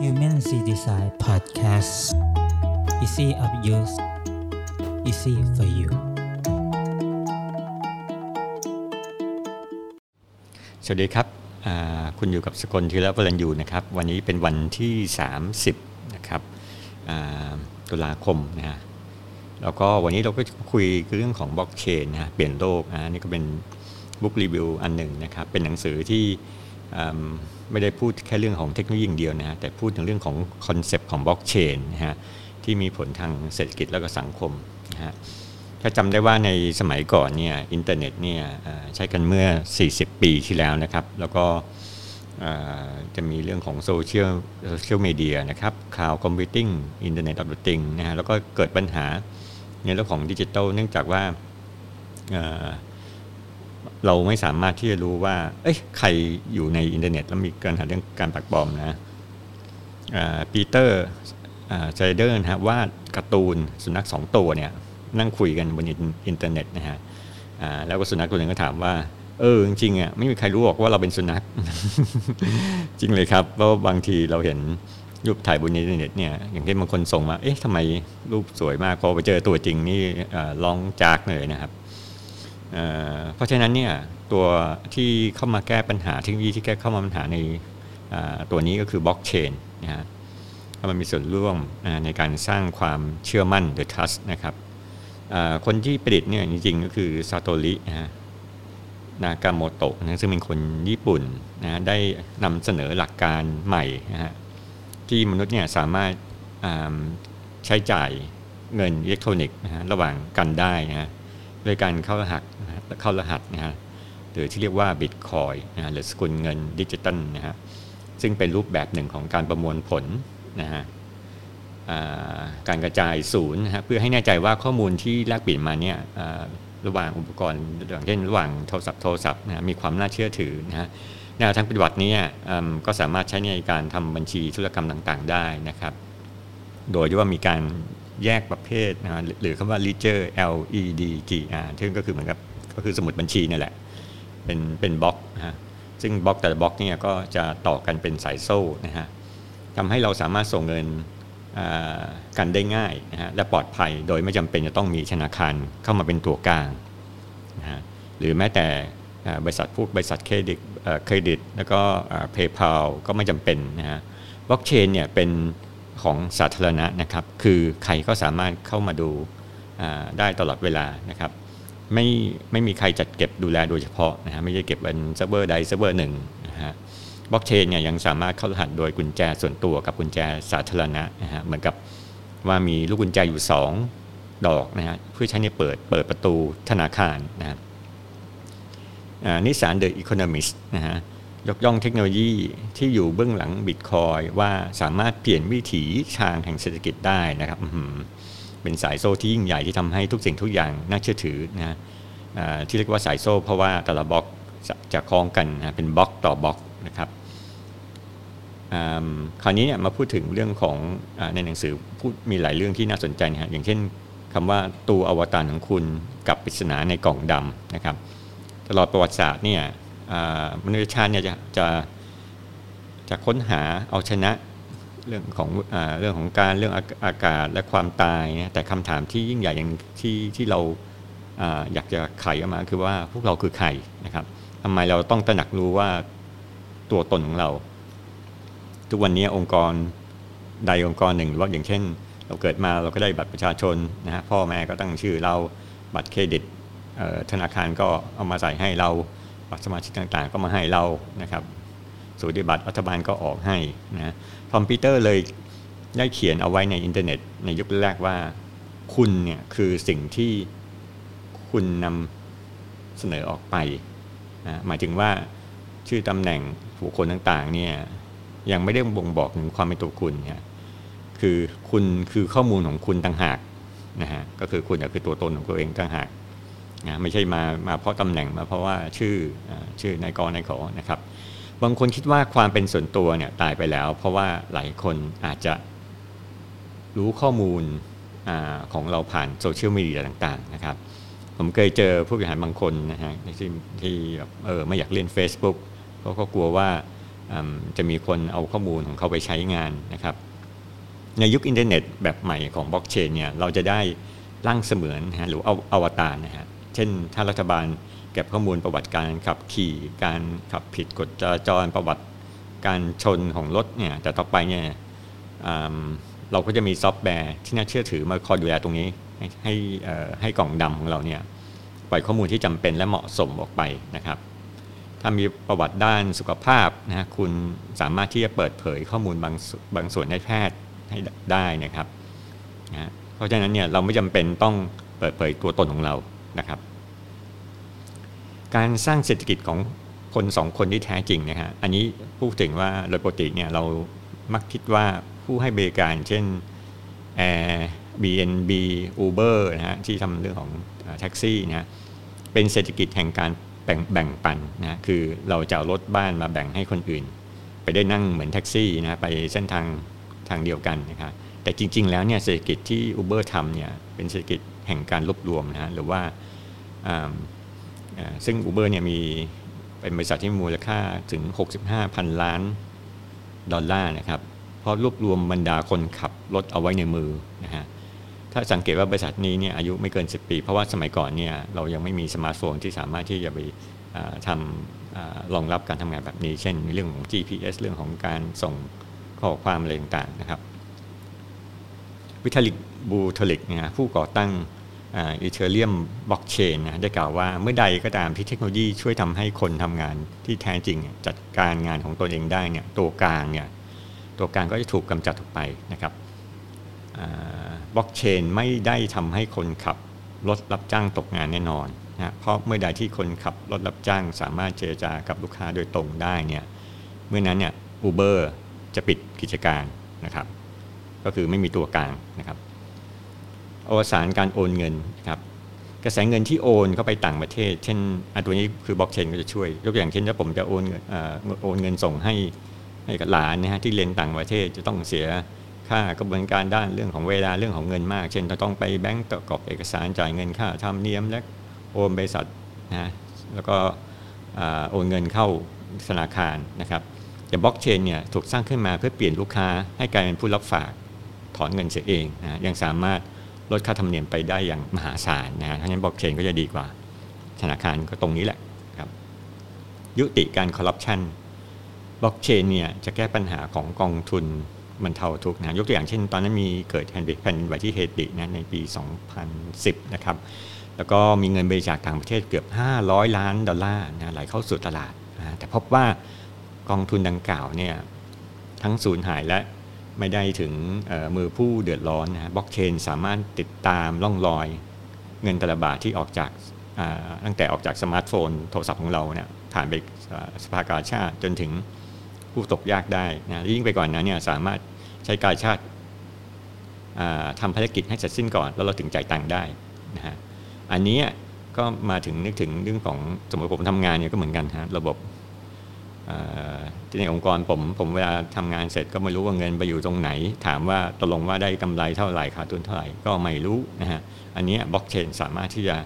Human C Design Podcast Easy of use Easy for you สวัสดีครับอ่าคุณอยู่กับสกลทีละวรัญยูนะครับ วันนี้เป็นวันที่ 30 นะครับอ่าตุลาคมนะฮะแล้วก็วันนี้เราก็จะคุยเรื่องของบล็อกเชนนะฮะเปลี่ยนโลกอ่านี่ก็เป็นบุ๊กรีวิวอันหนึ่งนะครับ เป็นหนังสือที่ ไม่ได้พูดแค่เรื่องของเทคโนโลยีอย่างเดียวนะฮะแต่พูดถึงเรื่องของคอนเซปต์ของบล็อกเชนนะฮะที่มีผลทางเศรษฐกิจแล้วก็สังคมนะฮะถ้าจำได้ว่าในสมัยก่อนเนี่ยอินเทอร์เน็ตเนี่ยใช้กันเมื่อ 40 ปีที่แล้วนะครับ แล้วก็จะมีเรื่องของโซเชียลโซเชียลมีเดียนะครับ cloud computing Internet of Things นะฮะแล้วก็เกิดปัญหาในเรื่องของดิจิทัลเนื่องจากว่า เราไม่สามารถที่จะรู้ว่า เอ้ยใครอยู่ในอินเทอร์เน็ต แล้วมีปัญหาเรื่องการปักปลอมนะปีเตอร์ สไตเนอร์นะฮะวาดการ์ตูนสุนัขสองตัวเนี่ยนั่งคุยกันบนอินเทอร์เน็ตนะฮะอ่าแล้วก็สุนัขตัวหนึ่งก็ถามว่า เออจริงๆอะไม่มีใครรู้หรอกว่าเราเป็นสุนัข จริงเลยครับเพราะบางทีเราเห็นรูปถ่ายบนอินเทอร์เน็ตเนี่ยอย่างที่บางคนส่งมา เอ๊ะทำไมรูปสวยมากพอไปเจอตัวจริงนี่อ่าร้องจากเลยนะครับ เพราะฉะนั้นเนี่ยตัวที่เข้ามาแก้ปัญหาเทคโนโลยีที่แก้เข้ามาปัญหาในตัวนี้ก็คือบล็อกเชนนะฮะมันมีส่วนร่วมในการสร้างความเชื่อมั่นหรือ trust นะครับคนที่ประดิษฐ์เนี่ยจริงๆ ก็คือซาโตรินะฮะนากาโมโตะนะซึ่งเป็นคนญี่ปุ่นนะได้นำเสนอหลักการใหม่นะฮะที่มนุษย์เนี่ยสามารถใช้จ่ายเงินอิเล็กทรอนิกส์นะฮะระหว่างกันได้นะฮะโดยการเข้ารหัส นะฮะเข้ารหัสนะฮะหรือที่เรียกว่าบิตคอยนะหรือสกุลเงินดิจิตัลนะฮะซึ่งเป็นรูปแบบหนึ่งของการประมวลผลนะฮะการกระจายศูนย์นะฮะเพื่อให้แน่ใจว่าข้อมูลที่แลกเปลี่ยนมาเนี่ยระหว่างอุปกรณ์อย่างเช่นระหว่างโทรศัพท์โทรศัพท์นะฮะมีความน่าเชื่อถือนะฮะแนวทางปฏิบัตินี้ก็สามารถใช้ในการทำบัญชีธุรกรรมต่างๆ ได้นะครับ โดยที่ว่ามีการแยกประเภทนะหรือคำว่า ledger L E D G R ซึ่งก็คือเหมือนกับ ก็คือสมุดบัญชีนี่แหละ เป็นเป็นบล็อกนะฮะซึ่งบล็อกแต่ละบล็อกเนี่ยก็จะต่อกันเป็นสายโซ่นะฮะทำให้เราสามารถส่งเงินกันได้ง่ายนะฮะและปลอดภัยโดยไม่จำเป็นจะต้องมีธนาคารเข้ามาเป็นตัวกลางนะฮะหรือแม้แต่บริษัทพวกบริษัทเครดิตเครดิต แล้วก็ PayPal ก็ไม่จำเป็นนะฮะบล็อกเชนเนี่ยเป็นของสาธารณะนะครับ คือใครก็สามารถเข้ามาดูได้ตลอดเวลานะครับ ไม่ไม่มีใครจัดเก็บดูแลโดยเฉพาะนะฮะไม่ใช่เก็บบนเซิร์ฟเวอร์ใดเซิร์ฟเวอร์หนึ่งนะฮะบล็อกเชนเนี่ยยังสามารถเข้ารหัสโดยกุญแจส่วนตัวกับกุญแจสาธารณะนะฮะเหมือนกับว่ามีลูกกุญแจอยู่ 2 ดอกนะฮะเพื่อใช้ในเปิดเปิดประตูธนาคารนะฮะนิตยสาร The Economist นะฮะยกย่องเทคโนโลยีที่อยู่เบื้องหลังบิตคอยน์ว่าสามารถเปลี่ยนวิถีทางแห่งเศรษฐกิจได้นะครับ เป็นสายโซ่ที่ยิ่งใหญ่ที่ทำให้ทุกสิ่งทุกอย่างน่าเชื่อถือนะฮะที่เรียกว่าสายโซ่ เพราะว่าแต่ละบล็อกจะคล้องกันนะเป็นบล็อกต่อบล็อกนะครับคราวนี้เนี่ยมาพูดถึงเรื่องของอในหนังสือพูดมีหลายเรื่องที่น่าสนใจนะฮะอย่างเช่นคำว่าตัวอวตารของคุณกับปริศนาในกล่องดำนะครับ ตลอดประวัติศาสตร์เนี่ยมนุษยชาติเนี่ยจะจะจะค้นหาเอาชนะ เรื่องของอเรื่องของการเรื่องอากาศและความตายนะแต่คำถามที่ยิ่งใหญ่อย่างที่ที่เราออยากจะไขออกมาคือว่าพวกเราคือใครนะครับทำไมเราต้องตระหนักรู้ว่าตัวตนของเรา ทุกวันนี้องค์กรใดองค์กรหนึ่งหรือว่าอย่างเช่น เราเกิดมาเราก็ได้บัตรประชาชนนะฮะพ่อแม่ก็ตั้งชื่อเราบัตรเครดิตธนาคารก็เอามาใส่ให้เราบัตรสมาชิกต่างๆ ก็มาให้เรานะครับ สูติบัตรรัฐบาลก็ออกให้นะคอมพิวเตอร์เลยได้เขียนเอาไว้ในอินเทอร์เน็ต ในยุคแรกว่าคุณเนี่ยคือสิ่งที่คุณนำเสนอออกไปนะหมายถึงว่าชื่อตำแหน่งบุคคลต่างๆเนี่ยยังไม่ได้บ่งบอกถึงความเป็นตัวคุณเนี่ยคือคุณคือข้อมูลของคุณต่างหากนะฮะก็คือคุณคือตัวตนของตัวเองต่างหากนะไม่ใช่มามาเพราะตำแหน่งมาเพราะว่าชื่อชื่อนายกนายขอนะครับ บางคนคิดว่าความเป็นส่วนตัวเนี่ยตายไปแล้ว เพราะว่าหลายคนอาจจะรู้ข้อมูลของเราผ่านโซเชียลมีเดียต่างๆนะครับผมเคยเจอผู้บริหารบางคนนะฮะที่ที่แบบเออไม่อยากเล่น Facebook เพราะเขากลัวว่าจะมีคนเอาข้อมูลของเขาไปใช้งานนะครับในยุคอินเทอร์เน็ตแบบใหม่ของบล็อกเชนเนี่ยเราจะได้ร่างเสมือนนะหรือเอาอวตารนะฮะเช่นถ้ารัฐบาล เก็บข้อมูลประวัติการขับขี่การขับผิดกฎจราจรประวัติการชนของรถเนี่ยแต่ต่อไปเนี่ยเราก็จะมีซอฟต์แวร์ที่น่าเชื่อถือมาคอยดูแลตรงนี้ ให้ให้ให้กล่องดำของเราเนี่ยปล่อยข้อมูลที่จำเป็นและเหมาะสมออกไปนะครับ ถ้ามีประวัติด้านสุขภาพนะคุณสามารถที่จะเปิดเผยข้อมูลบางบางส่วนให้แพทย์ให้ได้นะครับนะเพราะฉะนั้นเนี่ยเราไม่จำเป็นต้องเปิดเผยตัวตนของเรานะครับ การสร้างเศรษฐกิจของคนสองคนที่แท้จริงนะฮะอันนี้พูดถึงว่าโดยปกติเนี่ยเรามักคิดว่าผู้ให้บริการเช่น Air BNB Uber นะฮะที่ทำเรื่องของแท็กซี่นะเป็นเศรษฐกิจแห่งการแบ่งแบ่งปันนะคือเราจะเอารถบ้านมาแบ่งให้คนอื่น ไปได้นั่งเหมือนแท็กซี่นะไปเส้นทางทางเดียวกันนะครับแต่จริง ๆ แล้วเนี่ยเศรษฐกิจที่ Uber ทำเนี่ยเป็นเศรษฐกิจแห่งการรวบรวมนะหรือว่า ซึ่ง Uber เนี่ยมีเป็นบริษัทที่มูลค่าถึง 65พันล้านดอลลาร์นะครับ เพราะรวบรวมบรรดาคนขับรถเอาไว้ในมือนะฮะถ้าสังเกตว่าบริษัทนี้เนี่ยอายุไม่เกิน 10 ปี เพราะว่าสมัยก่อนเนี่ยเรายังไม่มีสมาร์ทโฟนที่สามารถที่จะไปทำรองรับการทำงานแบบนี้ เช่นเรื่องของ GPS เรื่องของการส่งข้อความอะไรต่างๆนะครับ วิทาลิกบูเทรินนะผู้ก่อตั้ง Ethereum บล็อกเชนนะได้กล่าวว่าเมื่อใดก็ตามที่เทคโนโลยีช่วยทำให้คนทำงานที่แท้จริงจัดการงานของตัวเองได้เนี่ยตัวกลางเนี่ยตัวกลางก็จะถูกกำจัดออกไปนะครับบล็อกเชนไม่ได้ทำให้คนขับรถรับจ้างตกงานแน่นอนนะเพราะเมื่อใดที่คนขับรถรับจ้าง สามารถเจรจากับลูกค้าโดยตรงได้เนี่ยเมื่อนั้นเนี่ยอูเบอร์จะปิดกิจการนะครับ ก็คือไม่มีตัวกลางนะครับ อวสานการโอนเงินครับกระแสเงินที่โอนเข้าไปต่างประเทศ เช่นอตัวนี้คือบล็อกเชนก็จะช่วยยกอย่างเช่นถ้าผมจะโอนโอนเงินส่งให้ให้กับหลานนะฮะที่เรียนต่างประเทศจะต้องเสียค่ากระบวนการด้านเรื่องของเวลาเรื่องของเงินมาก เช่นต้องไปแบงก์ประกอบเอกสารจ่ายเงินค่าธรรมเนียมและโอนบริษัทนะแล้วก็โอนเงินเข้าธนาคารนะครับแต่บล็อกเชนเนี่ยถูกสร้างขึ้นมาเพื่อเปลี่ยนลูกค้าให้กลายเป็นผู้รับฝากถอนเงินเสียเองนะยังสามารถ ลดค่าธรรมเนียมไปได้อย่างมหาศาลนะฮะดังนั้นบล็อกเชนก็จะดีกว่า ธนาคารก็ตรงนี้แหละครับ ยุติการคอร์รัปชันบล็อกเชนเนี่ยจะแก้ปัญหาของกองทุนบรรเทาทุกข์นะยกตัวอย่างเช่น ตอนนั้นมีเกิดแผ่นดินไหวที่เฮตินะในปี 2010 นะครับ แล้วก็มีเงินบริจาคต่างประเทศเกือบ 500 ล้านดอลลาร์นะไหลเข้าสู่ตลาดนะแต่พบว่ากองทุนดังกล่าวเนี่ยทั้งสูญหายและ ไม่ได้ถึงมือผู้เดือดร้อนนะบล็อกเชนสามารถติดตามล่องรอย เงินแต่ละบาทที่ออกจากตั้งแต่ออกจากสมาร์ทโฟน โทรศัพท์ของเราเนี่ยผ่านไปสภากาชาติจนถึงผู้ตกยากได้นะยิ่งไปกว่านนั้นเนี่ยสามารถใช้กาชาติทำภารกิจให้เสร็จสิ้นก่อน แล้วเราถึงจ่ายตังค์ได้นะฮะอันนี้ก็มาถึงนึกถึงเรื่องของสมมติผมทำงานเนี่ยก็เหมือนกันฮะระบบ ที่ในองค์กรผมผมเวลาทำงานเสร็จก็ไม่รู้ว่าเงินไปอยู่ตรงไหน ถามว่าตกลงว่าได้กำไรเท่าไหร่ขาดทุนเท่าไหร่ก็ไม่รู้นะฮะอันนี้บล็อกเชนสามารถที่จะ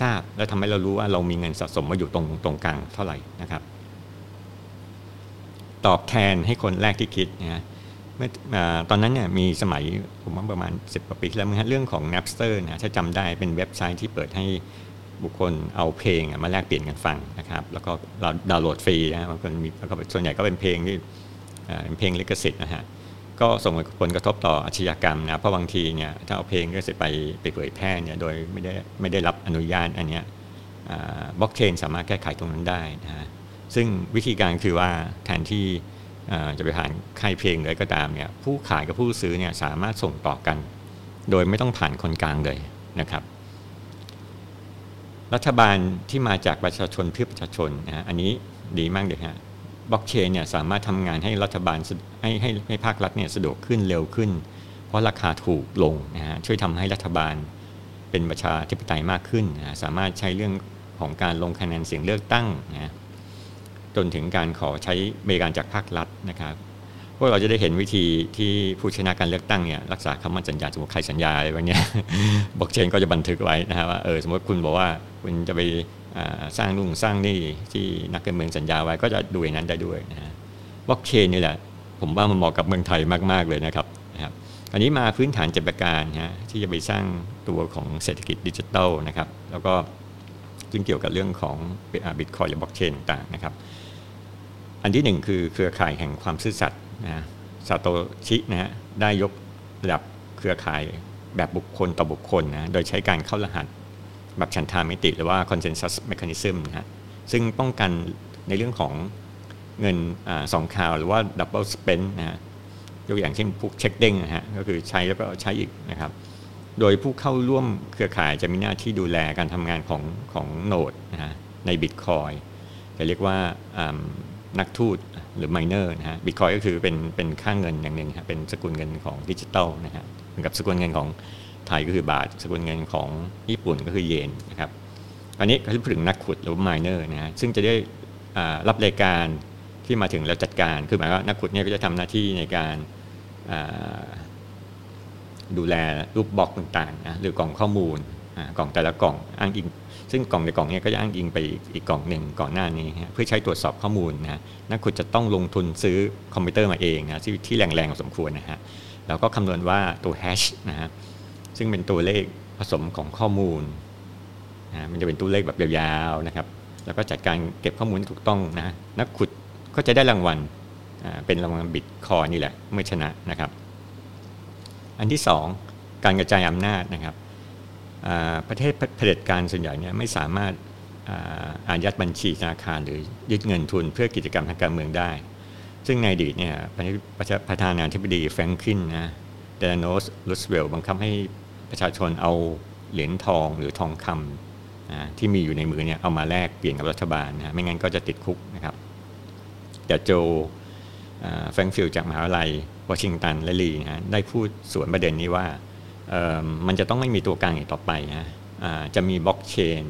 ทราบและทำให้เรารู้ว่าเรามีเงินสะสมมาอยู่ตรงตรงกลางเท่าไหร่นะครับ ตอบแทนให้คนแรกที่คิดนะฮะเมื่อตอนนั้นเนี่ยมีสมัยผมว่าประมาณ 10กว่าปีแล้วมั้งเรื่องของ Napster นะถ้าจำได้เป็นเว็บไซต์ที่เปิดให้ บุคคลเอาเพลงมาแลกเปลี่ยนกันฟังนะครับแล้วก็เราดาวน์โหลดฟรีนะบางคนมีแล้วก็ส่วนใหญ่ก็เป็นเพลงที่เป็นเพลงลิขสิทธิ์นะฮะก็ส่งผลกระทบต่ออาชญากรรมนะเพราะบางทีเนี่ยถ้าเอาเพลงลิขสิทธิ์ไปไปเผยแพร่เนี่ยโดยไม่ได้ไม่ได้รับอนุญาตอันเนี้ยบล็อกเชนสามารถแก้ไขตรงนั้นได้นะฮะซึ่งวิธีการคือว่าแทนที่จะไปผ่านค่ายเพลงเลยก็ตามเนี่ยผู้ขายกับผู้ซื้อเนี่ยสามารถส่งต่อกัน โดยไม่ต้องผ่านคนกลางเลยนะครับ รัฐบาลที่มาจากประชาชนเพื่อประชาชนนะอันนี้ดีมากเลยฮะบล็อกเชนเนี่ยสามารถทำงานให้รัฐบาลให้ให้ให้ภาครัฐเนี่ยสะดวกขึ้นเร็วขึ้น เพราะราคาถูกลงนะฮะช่วยทำให้รัฐบาลเป็นประชาธิปไตยมากขึ้นนะสามารถใช้เรื่องของการลงคะแนนเสียงเลือกตั้งนะจนถึงการขอใช้บริการจากภาครัฐนะครับพวกเราจะได้เห็นวิธีที่ผู้ชนะการเลือกตั้งเนี่ยรักษาคำมั่นสัญญาสมมติใครสัญญาอะไรแบบนี้บล็อกเชนก็จะบันทึกไว้นะฮะว่าเออสมมติคุณบอกว่า คุณจะไปสร้างนุ่งสร้างนี่ที่นักการเมืองสัญญาไว้ก็จะดูอย่างนั้นได้ด้วยนะฮะบล็อกเชนนี่แหละผมว่ามันเหมาะกับเมืองไทยมากๆเลยนะครับนะครับอันนี้มาพื้นฐานเจ็ดประการฮะที่จะไปสร้างตัวของเศรษฐกิจดิจิทัลนะครับ แล้วก็ซึ่งเกี่ยวกับเรื่องของบิตคอยหรือบล็อกเชนต่างนะครับ อันที่หนึ่งคือเครือข่ายแห่งความซื่อสัตย์นะซาโตชินะฮะได้ยกระดับเครือข่ายแบบบุคคลต่อบุคคลนะโดยใช้การเข้ารหัส แบบฉันทามิติหรือว่า consensus mechanism นะฮะซึ่งป้องกันในเรื่องของเงินสองคราวหรือว่า double spend นะฮะยกอย่างเช่นพวกเช็คเด้งนะฮะก็คือใช้แล้วก็ใช้อีกนะครับ โดยผู้เข้าร่วมเครือข่ายจะมีหน้าที่ดูแลการทำงานของของ node นะฮะในบิตคอยน์จะเรียกว่านักขุดหรือ miner นะฮะบิตคอยน์ก็คือเป็นเป็นค่าเงินอย่างหนึ่งฮะเป็นสกุลเงินของดิจิตอลนะฮะเหมือนกับสกุลเงินของ ไทยก็คือบาทสกุลเงินของญี่ปุ่นก็คือเยนนะครับอันนี้ก็พูดถึงนักขุดหรือ miner นะฮะซึ่งจะได้รับรายการที่มาถึงแล้วจัดการ คือหมายว่านักขุดเนี่ยก็จะทำหน้าที่ในการดูแลรูปบล็อกต่างๆนะหรือกล่องข้อมูลกล่องแต่ละกล่องอ้างอิง ซึ่งกล่องในกล่องนี้ก็จะอ้างอิงไปอีกกล่องหนึ่งก่อนหน้านี้ เพื่อใช้ตรวจสอบข้อมูลนะนักขุดจะต้องลงทุนซื้อคอมพิวเตอร์มาเองนะที่ที่แรงๆสมควรนะฮะแล้วก็คำนวณว่าตัวแฮชนะฮะ ซึ่งเป็นตัวเลขผสมของข้อมูลนะมันจะเป็นตัวเลขแบบยาวๆนะครับ แล้วก็จัดการเก็บข้อมูลถูกต้องนะนักขุดก็จะได้รางวัลเป็นรางวัลบิตคอยนี่แหละเมื่อชนะนะครับ อันที่ 2 การกระจายอำนาจนะครับประเทศเผด็จการส่วนใหญ่เนี่ยไม่สามารถอายัดบัญชีธนาคารหรือยึดเงินทุนเพื่อกิจกรรมทางการเมืองได้ ซึ่งในอดีตเนี่ยประธานาธิบดีแฟรงกลินนะเดลาโนรูสเวลต์บังคับให้ ประชาชนเอาเหรียญทองหรือทองคำที่มีอยู่ในมือเนี่ยเอามาแลกเปลี่ยนกับรัฐบาลนะไม่งั้นก็จะติดคุกนะครับแต่โจชแฟร์ฟิลด์จากมหาวิทยาลัยวอชิงตันและลีนะได้พูดสรุปประเด็นนี้ว่ามันจะต้องไม่มีตัวกลางอีกต่อไปนะจะมีบล็อกเชน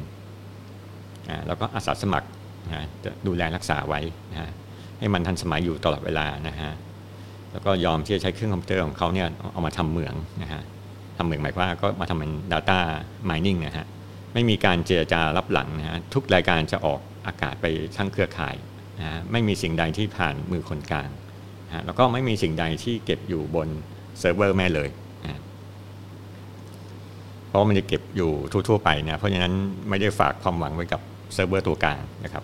แล้วก็อาสาสมัครนะจะดูแลรักษาไว้นะให้มันทันสมัยอยู่ตลอดเวลานะฮะแล้วก็ยอมที่จะใช้เครื่องคอมพิวเตอร์ของเขาเนี่ยเอามาทำเหมืองนะฮะ ทำเหมืองหมายว่าก็มาทำเป็น Data Mining นะฮะไม่มีการเจรจาลับหลังนะฮะทุกรายการจะออกอากาศไปทั้งเครือข่ายนะฮะไม่มีสิ่งใดที่ผ่านมือคนกลางนะฮะแล้วก็ไม่มีสิ่งใดที่เก็บอยู่บนเซิร์ฟเวอร์แม่เลยเพราะมันจะเก็บอยู่ทั่วๆไปนะเพราะฉะนั้นไม่ได้ฝากความหวังไว้กับเซิร์ฟเวอร์ตัวกลางนะครับ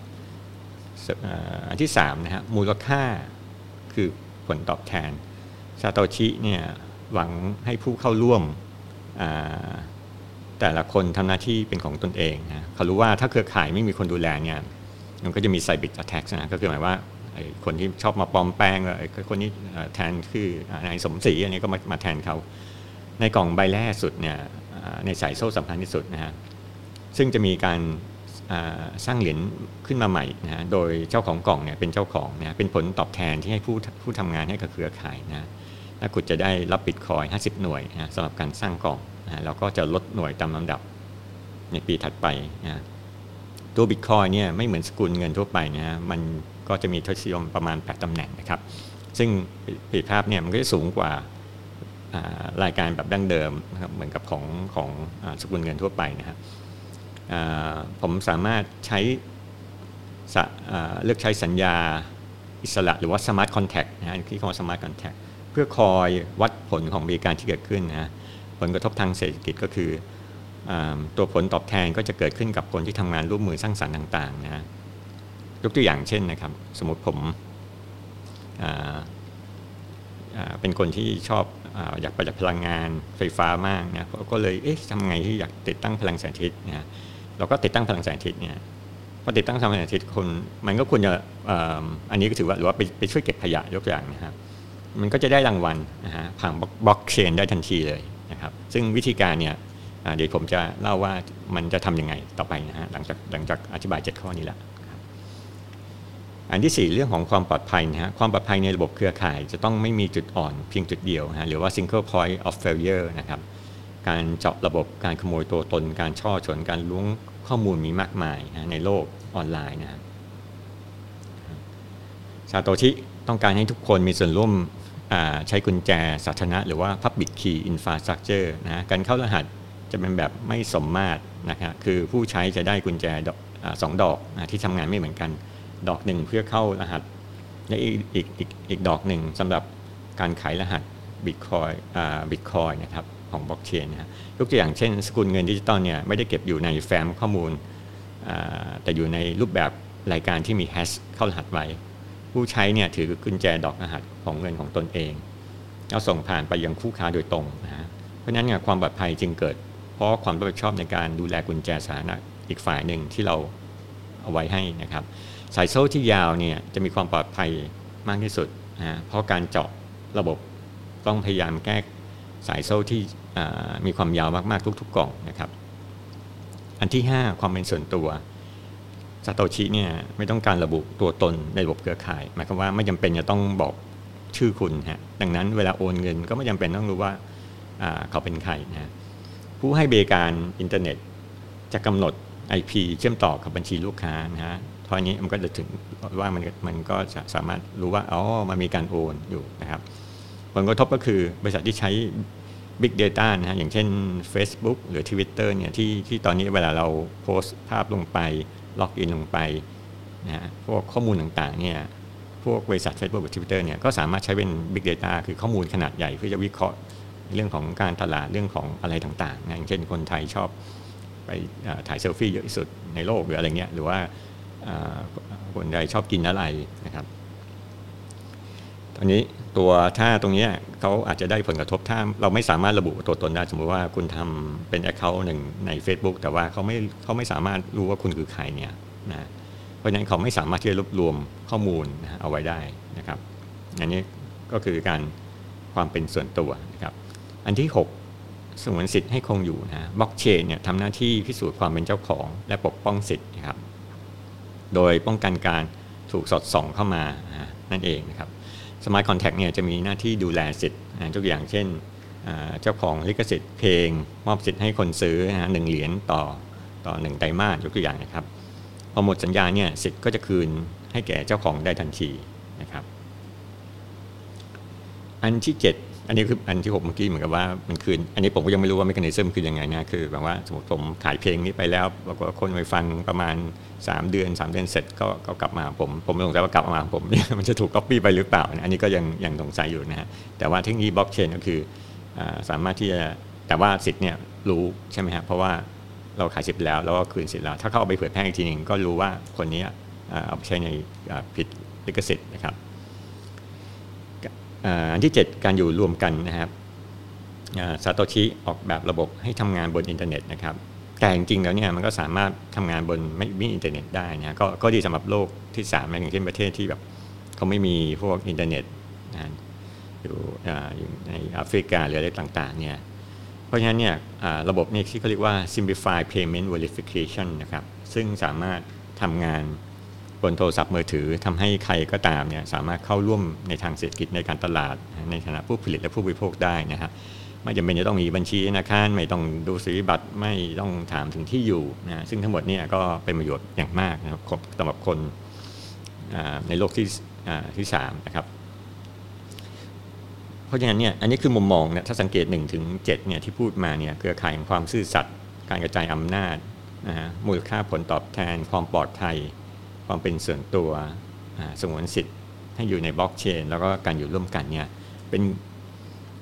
อันที่3นะฮะมูลค่าคือผลตอบแทนซาโตชิเนี่ย หวังให้ผู้เข้าร่วมแต่ละคนทำหน้าที่เป็นของตนเองนะเขารู้ว่าถ้าเครือข่ายไม่มีคนดูแลเนี่ยมันก็จะมี Sybil attack นะก็คือหมายว่าคนที่ชอบมาปลอมแปลงคนนี้แทนคือนายสมศรีอันนี้ก็มามาแทนเขา ในกล่องใบแรกสุดเนี่ยในสายโซ่สำคัญที่สุดนะฮะซึ่งจะมีการสร้างเหรียญขึ้นมาใหม่นะฮะโดยเจ้าของกล่องเนี่ยเป็นเจ้าของนะเป็นผลตอบแทนที่ให้ผู้ผู้ทำงานให้กับเครือข่ายนะ ถ้าคุณจะได้รับบิตคอย 50 หน่วยนะสำหรับการสร้างกล่องนะแล้วก็จะลดหน่วยตามลำดับในปีถัดไปนะตัวบิตคอยเนี่ยไม่เหมือนสกุลเงินทั่วไปนะฮะมันก็จะมีทศนิยมประมาณ 8ตำแหน่งนะครับ ซึ่งประสิทธิภาพเนี่ยมันก็จะสูงกว่ารายการแบบดั้งเดิมนะครับเหมือนกับของของสกุลเงินทั่วไปนะครับผมสามารถใช้เลือกใช้สัญญาอิสระหรือว่า smart contract นะที่คำว่า smart contract เพื่อคอยวัดผลของบริการที่เกิดขึ้นนะผลกระทบทางเศรษฐกิจก็คือตัวผลตอบแทนก็จะเกิดขึ้นกับคนที่ทำงานร่วมมือสร้างสรรค์ต่างๆนะยกตัวอย่างเช่นนะครับ สมมติผมเป็นคนที่ชอบอยากประหยัดพลังงานไฟฟ้ามากนะก็เลยเอ๊ะทำไงที่อยากติดตั้งพลังแสงอาทิตย์นะเราก็ติดตั้งพลังแสงอาทิตย์เนี่ยพอติดตั้งพลังแสงอาทิตย์คนมันก็ควรจะอันนี้ก็ถือว่าหรือว่าไปไปช่วยเก็บขยะยกตัวอย่างนะครับ มันก็จะได้รางวัลนะฮะผ่านบล็อกเชนได้ทันทีเลยนะครับซึ่งวิธีการเนี่ยเดี๋ยวผมจะเล่าว่ามันจะทำยังไงต่อไปนะฮะหลังจากหลังจากอธิบาย 7 ข้อนี้ล้วอันที่ 4 เรื่องของความปลอดภัยนะฮะความปลอดภัยในระบบเครือข่าย จะต้องไม่มีจุดอ่อนเพียงจุดเดียวนะหรือว่า single point of failure นะครับการเจาะระบบการขโมยตัวตน การช่อฉนการล้วงข้อมูลมีมากมายนะในโลกออนไลน์นะซาโตชิต้องการให้ทุกคนมีส่วนร่วม ใช้กุญแจสาธารณะหรือว่า Public Key Infrastructure นะการเข้ารหัสจะเป็นแบบไม่สมมาตรนะครับคือผู้ใช้จะได้กุญแจสองดอกที่ทำงานไม่เหมือนกัน ดอกหนึ่งเพื่อเข้ารหัส และอีกอีกอีกอีกดอกหนึ่งสำหรับการขายรหัสบิตคอยบิตคอยนะครับของบล็อกเชนนะยกตัวอย่างเช่น สกุลเงินดิจิตอลเนี่ยไม่ได้เก็บอยู่ในแฟ้มข้อมูล แต่อยู่ในรูปแบบรายการที่มีแฮชเข้ารหัสไว้ ผู้ใช้เนี่ยถือกุญแจดอกรหัสของเงินของตนเองแล้วส่งผ่านไปยังคู่ค้าโดยตรงนะฮะเพราะนั้นเนี่ยความปลอดภัยจึงเกิด เพราะความรับผิดชอบในการดูแลกุญแจสาธารณะอีกฝ่ายหนึ่งที่เราเอาไว้ให้นะครับ สายโซ่ที่ยาวเนี่ยจะมีความปลอดภัยมากที่สุดนะเพราะการเจาะระบบต้องพยายามแก้สายโซ่ที่มีความยาวมากๆทุกๆกล่องนะครับ อันที่ 5 ความเป็นส่วนตัว ซาโตชิเนี่ยไม่ต้องการระบุตัวตนในระบบเครือข่าย หมายความว่าไม่จำเป็นจะต้องบอกชื่อคุณฮะดังนั้นเวลาโอนเงินก็ไม่จำเป็นต้องรู้ว่าเขาเป็นใครนะผู้ให้บริการอินเทอร์เน็ตจะกำหนด IP เชื่อมต่อกับบัญชีลูกค้านะฮะทีนี้มันก็จะถึงว่ามันมันก็จะสามารถรู้ว่าอ๋อมันมีการโอนอยู่นะครับผลกระทบก็คือบริษัทที่ใช้ Big Data นะฮะอย่างเช่น Facebook หรือ Twitter เนี่ยที่ที่ตอนนี้เวลาเราโพสต์ภาพลงไป ล็อกอินลงไปนะฮะพวกข้อมูลต่างๆเนี่ยพวกบริษัท Facebook หรือ Twitter เนี่ยก็สามารถใช้เป็น Big Data คือข้อมูลขนาดใหญ่เพื่อจะวิเคราะห์เรื่องของการตลาดเรื่องของอะไรต่างๆนะอย่างเช่นคนไทยชอบไปถ่ายเซลฟี่เยอะที่สุดในโลกหรืออะไรเงี้ยหรือว่าคนไทยชอบกินอะไรนะครับ อันนี้ตัวถ้าตรงนี้เขาอาจจะได้ผลกระทบถ้าเราไม่สามารถระบุตัวตนได้สมมติว่าคุณทำเป็นแอคเคาท์หนึ่งใน Facebook แต่ว่าเขาไม่เขาไม่สามารถรู้ว่าคุณคือใครเนี่ยนะเพราะฉะนั้นเขาไม่สามารถที่จะรวบรวมข้อมูลนะเอาไว้ได้นะครับ อันนี้ก็คือการความเป็นส่วนตัวนะครับ อันที่ 6สงวนสิทธิ์ให้คงอยู่นะบล็อกเชนเนี่ยทำหน้าที่พิสูจน์ความเป็นเจ้าของ และปกป้องสิทธิ์นะครับ โดยป้องกันการถูกสอดส่องเข้ามานั่นเองนะครับ smart contract เนี่ยจะมีหน้าที่ดูแลสิทธิ์ทุกอย่างเช่นเจ้าของลิขสิทธิ์เพลง มอบสิทธิ์ให้คนซื้อหนึ่งเหรียญต่อต่อหนึ่งไตรมาสยกตัวอย่างนะครับ พอหมดสัญญาเนี่ยสิทธิ์ก็จะคืนให้แก่เจ้าของได้ทันทีนะครับ อันที่ 7 อันนี้คืออันที่6เมื่อกี้เหมือนกับว่ามันคืนอันนี้ผมก็ยังไม่รู้ว่า mechanism คือยังไงนะคือแบบว่าสมมติผมขายเพลงนี้ไปแล้วบอกว่าคนไปฟังประมาณ 3 เดือน 3 เดือนเสร็จก็ก็กลับมาผม ผมไม่สงสัยว่ากลับมาผมเนี่ยมันจะถูกก๊อปปี้ไปหรือเปล่า อันนี้ก็ยังยังสงสัยอยู่นะฮะแต่ว่าเทคโนโลยีบล็อกเชนก็คือสามารถที่จะแต่ว่าสิทธิ์เนี่ยรู้ใช่ไหมฮะเพราะว่าเราขายสิทธิ์แล้วแล้วก็คืนสิทธิ์แล้วถ้าเขาเอาไปเผยแพร่อีกทีหนึ่งก็รู้ว่าคนนี้เอาไปใช้ในผิดลิขสิทธิ์นะครับ อันที่ 7 การอยู่รวมกันนะครับซาโตชิออกแบบระบบให้ทำงานบนอินเทอร์เน็ตนะครับแต่จริงๆแล้วเนี่ยมันก็สามารถทำงานบนไม่มีอินเทอร์เน็ตได้นะ ก็ดีสำหรับโลกที่3อย่างเช่นประเทศที่แบบเขาไม่มีพวกอินเทอร์เน็ตนะอยู่อยู่ในแอฟริกาหรืออะไรต่างๆเนี่ยเพราะฉะนั้นเนี่ยระบบนี้ที่เขาเรียกว่า simplified payment verification นะครับซึ่งสามารถทำงาน บนโทรศัพท์มือถือทำให้ใครก็ตามเนี่ยสามารถเข้าร่วมในทางเศรษฐกิจในการตลาด ในฐานะผู้ผลิตและผู้บริโภคได้นะครับไม่จำเป็นจะต้องมีบัญชีธนาคารไม่ต้องดูสีบัตรไม่ต้องถามถึงที่อยู่นะซึ่งทั้งหมดเนี่ยก็เป็นประโยชน์อย่างมากนะครับสำหรับคนในโลกที่ที่สามนะครับ เพราะฉะนั้นเนี่ยอันนี้คือมุมมองเนี่ยถ้าสังเกต1ถึง7เนี่ยที่พูดมาเนี่ยเครือข่ายของความซื่อสัตย์การกระจายอำนาจนะฮะมูลค่าผลตอบแทนความปลอดภัย ความเป็นส่วนตัวสงวนสิทธิ์ให้อยู่ในบล็อกเชน แล้วก็การอยู่ร่วมกันเนี่ยเป็น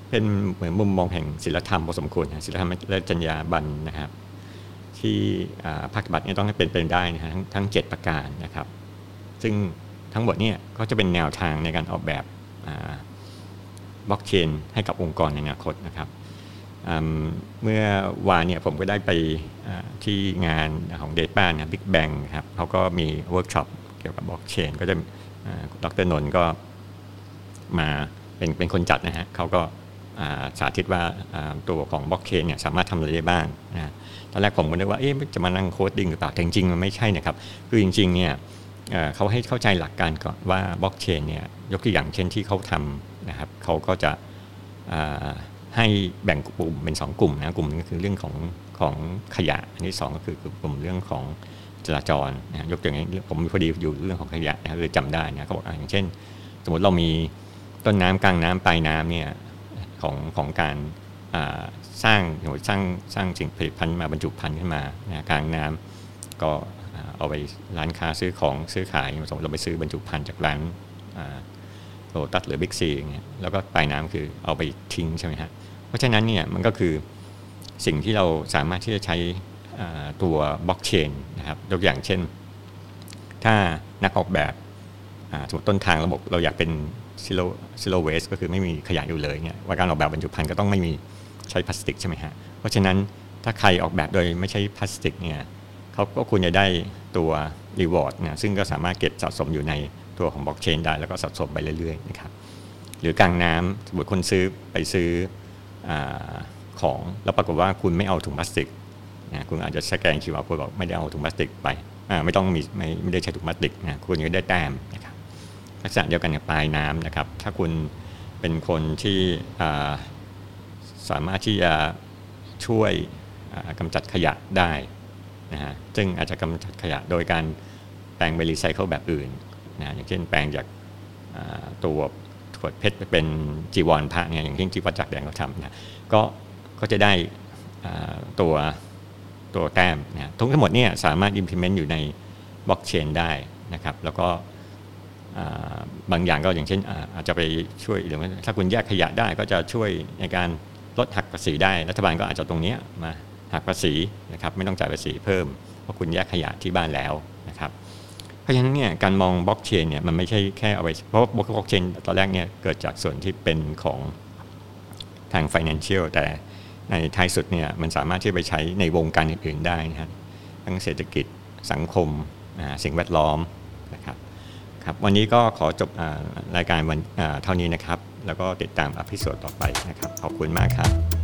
เป็นเหมือนมุมมองแห่งศิลธรรมพอสมควรศิลธรรมและจรรยาบรรณนะครับ ที่ภาคบัตรเนี่ยต้องให้เป็นเป็นได้นะฮะทั้งทั้ง 7 ประการนะครับ ซึ่งทั้งหมดเนี่ยก็จะเป็นแนวทางในการออกแบบบล็อกเชนให้กับองค์กรในอนาคตนะครับ เมื่อวานเนี่ยผมก็ได้ไปที่งานของ depa นะ Big Bang ครับเขาก็มีเวิร์กช็อปเกี่ยวกับบล็อกเชนก็จะดร.นนท์ก็มาเป็นเป็นคนจัดนะฮะเขาก็สาธิตว่าตัวของบล็อกเชนเนี่ยสามารถทำอะไรได้บ้างนะตอนแรกผมก็นึกว่าเอ๊ะจะมานั่ง coding หรือเปล่าแต่จริงๆมันไม่ใช่นะครับ คือจริงๆเนี่ยเขาให้เข้าใจหลักการก่อนว่าบล็อกเชนเนี่ยยกตัวอย่างเช่นที่เขาทำนะครับเขาก็จะ ให้แบ่งกลุ่มเป็น 2 กลุ่มนะกลุ่มนึงก็คือเรื่องของของขยะ อันที่ 2 ก็คือกลุ่มเรื่องของจราจรนะยกตัวอย่างผมพอดีอยู่เรื่องของขยะนะคือจำได้นะเขาบอกอย่างเช่น สมมติเรามีต้นน้ำกลางน้ำปลายน้ำเนี่ยของของการสร้างสร้างสร้างสิ่งผลิตภัณฑ์มาบรรจุภัณฑ์ขึ้นมานะกลางน้ำก็เอาไปร้านค้าซื้อของซื้อขายสมมติเราไปซื้อบรรจุภัณฑ์จากร้าน โลตัสหรือบิ๊กซีอย่างเงี้ยแล้วก็ปลายน้ำคือเอาไปทิ้งใช่ไหมฮะเพราะฉะนั้นเนี่ยมันก็คือสิ่งที่เราสามารถที่จะใช้ตัวบล็อกเชนนะครับยกอย่างเช่น ถ้านักออกแบบสมมติต้นทางระบบเราอยากเป็น zero zero waste ก็คือไม่มีขยะอยู่เลยเนี่ยว่าการออกแบบบรรจุภัณฑ์ก็ต้องไม่มีใช้พลาสติกใช่ไหมฮะเพราะฉะนั้นถ้าใครออกแบบโดยไม่ใช้พลาสติกเนี่ยเขาก็ควรจะได้ตัว reward เนี่ยซึ่งก็สามารถเก็บสะสมอยู่ใน ตัวของบล็อกเชนได้แล้วก็สะสมไปเรื่อยๆนะครับหรือกลางน้ำสมมติคนซื้อไปซื้ออของแล้วปรากฏว่าคุณไม่เอาถุงพลาสติกนะคุณอาจจะสแกนคิวอาร์โค้ดบอกไม่ได้เอาถุงพลาสติกไปไม่ต้องมีไม่ไม่ได้ใช้ถุงพลาสติกนะคุณก็ได้แต้มนะครับลักษณะเดียวกันกับปลายน้ำนะครับ ถ้าคุณเป็นคนที่สามารถที่จะช่วยกำจัดขยะได้นะฮะซึ่งอาจจะกำจัดขยะโดยการแปลงไปรีไซเคิลแบบอื่น นะอย่างเช่นแปลงจากตัวขวดเพชรไปเป็นจีวรพระเนี่ยอย่างที่ที่วัดจักแดงเขาทำนะก็ก็จะได้ตัวตัวแต้มนะทั้งหมดเนี่ยสามารถ implement อยู่ในบล็อกเชนได้นะครับ แล้วก็บางอย่างก็อย่างเช่นอาจจะไปช่วยหรือว่าถ้าคุณแยกขยะได้ก็จะช่วยในการลดหักภาษีได้ รัฐบาลก็อาจจะตรงนี้มาหักภาษีนะครับไม่ต้องจ่ายภาษีเพิ่มเพราะคุณแยกขยะที่บ้านแล้วนะครับ เพราะฉะนั้นเนี่ยการมองบล็อกเชนเนี่ยมันไม่ใช่แค่เอาไปเพราะบล็อกเชนตอนแรกเนี่ยเกิดจากส่วนที่เป็นของทาง financial แต่ในท้ายสุดเนี่ยมันสามารถที่ไปใช้ในวงการอื่นๆได้นะครับทั้งเศรษฐกิจสังคมสิ่งแวดล้อมนะครับครับวันนี้ก็ขอจบรายการวันเท่านี้นะครับ แล้วก็ติดตาม episode ต่อไปนะครับ ขอบคุณมากครับ